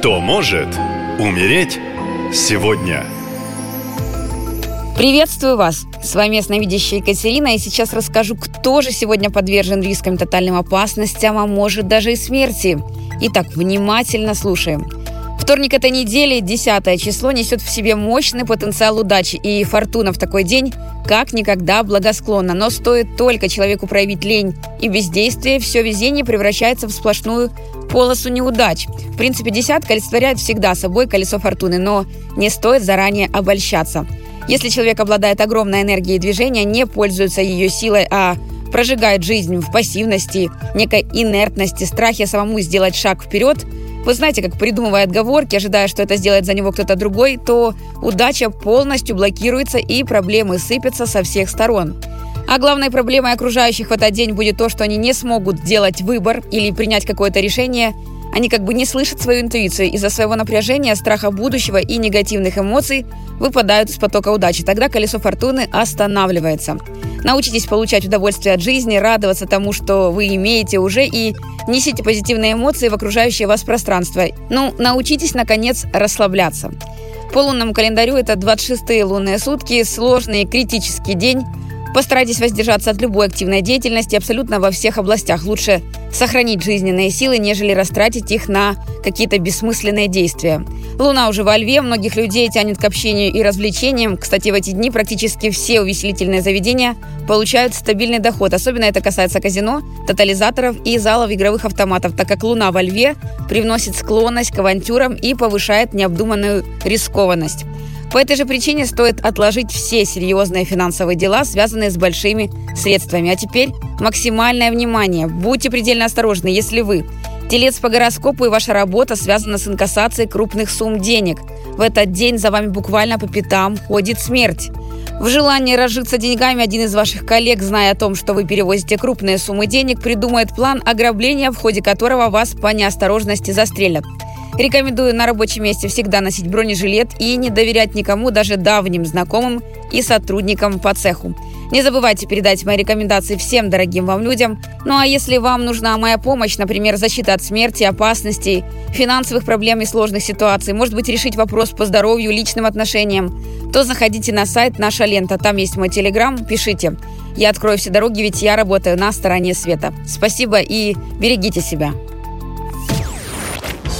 Кто может умереть сегодня? Приветствую вас! С вами ясновидящая Екатерина, и сейчас расскажу, кто же сегодня подвержен рискам тотальным опасностям, а может даже и смерти. Итак, внимательно слушаем. Вторник этой недели, 10 число, несет в себе мощный потенциал удачи, и фортуна в такой день как никогда благосклонна. Но стоит только человеку проявить лень и бездействие, все везение превращается в сплошную полосу неудач. В принципе, десятка олицетворяет всегда собой колесо фортуны, но не стоит заранее обольщаться. Если человек обладает огромной энергией движения, не пользуется ее силой, а прожигает жизнь в пассивности, некой инертности, страхе самому сделать шаг вперед – вы знаете, как придумывая отговорки, ожидая, что это сделает за него кто-то другой, то удача полностью блокируется и проблемы сыпятся со всех сторон. А главной проблемой окружающих в этот день будет то, что они не смогут сделать выбор или принять какое-то решение. Они как бы не слышат свою интуицию из-за своего напряжения, страха будущего и негативных эмоций выпадают из потока удачи. Тогда колесо фортуны останавливается. Научитесь получать удовольствие от жизни, радоваться тому, что вы имеете уже, и несите позитивные эмоции в окружающее вас пространство. Ну, научитесь, наконец, расслабляться. По лунному календарю это 26-е лунные сутки, сложный критический день. Постарайтесь воздержаться от любой активной деятельности абсолютно во всех областях. Лучше сохранить жизненные силы, нежели растратить их на какие-то бессмысленные действия. Луна уже во льве, многих людей тянет к общению и развлечениям. Кстати, в эти дни практически все увеселительные заведения получают стабильный доход. Особенно это касается казино, тотализаторов и залов игровых автоматов, так как Луна во льве привносит склонность к авантюрам и повышает необдуманную рискованность. По этой же причине стоит отложить все серьезные финансовые дела, связанные с большими средствами. А теперь максимальное внимание. Будьте предельно осторожны, если вы телец по гороскопу и ваша работа связана с инкассацией крупных сумм денег. В этот день за вами буквально по пятам ходит смерть. В желании разжиться деньгами один из ваших коллег, зная о том, что вы перевозите крупные суммы денег, придумает план ограбления, в ходе которого вас по неосторожности застрелят. Рекомендую на рабочем месте всегда носить бронежилет и не доверять никому, даже давним знакомым и сотрудникам по цеху. Не забывайте передать мои рекомендации всем дорогим вам людям. Ну а если вам нужна моя помощь, например, защита от смерти, опасностей, финансовых проблем и сложных ситуаций, может быть, решить вопрос по здоровью, личным отношениям, то заходите на сайт «Наша лента». Там есть мой телеграм, пишите. Я открою все дороги, ведь я работаю на стороне света. Спасибо и берегите себя.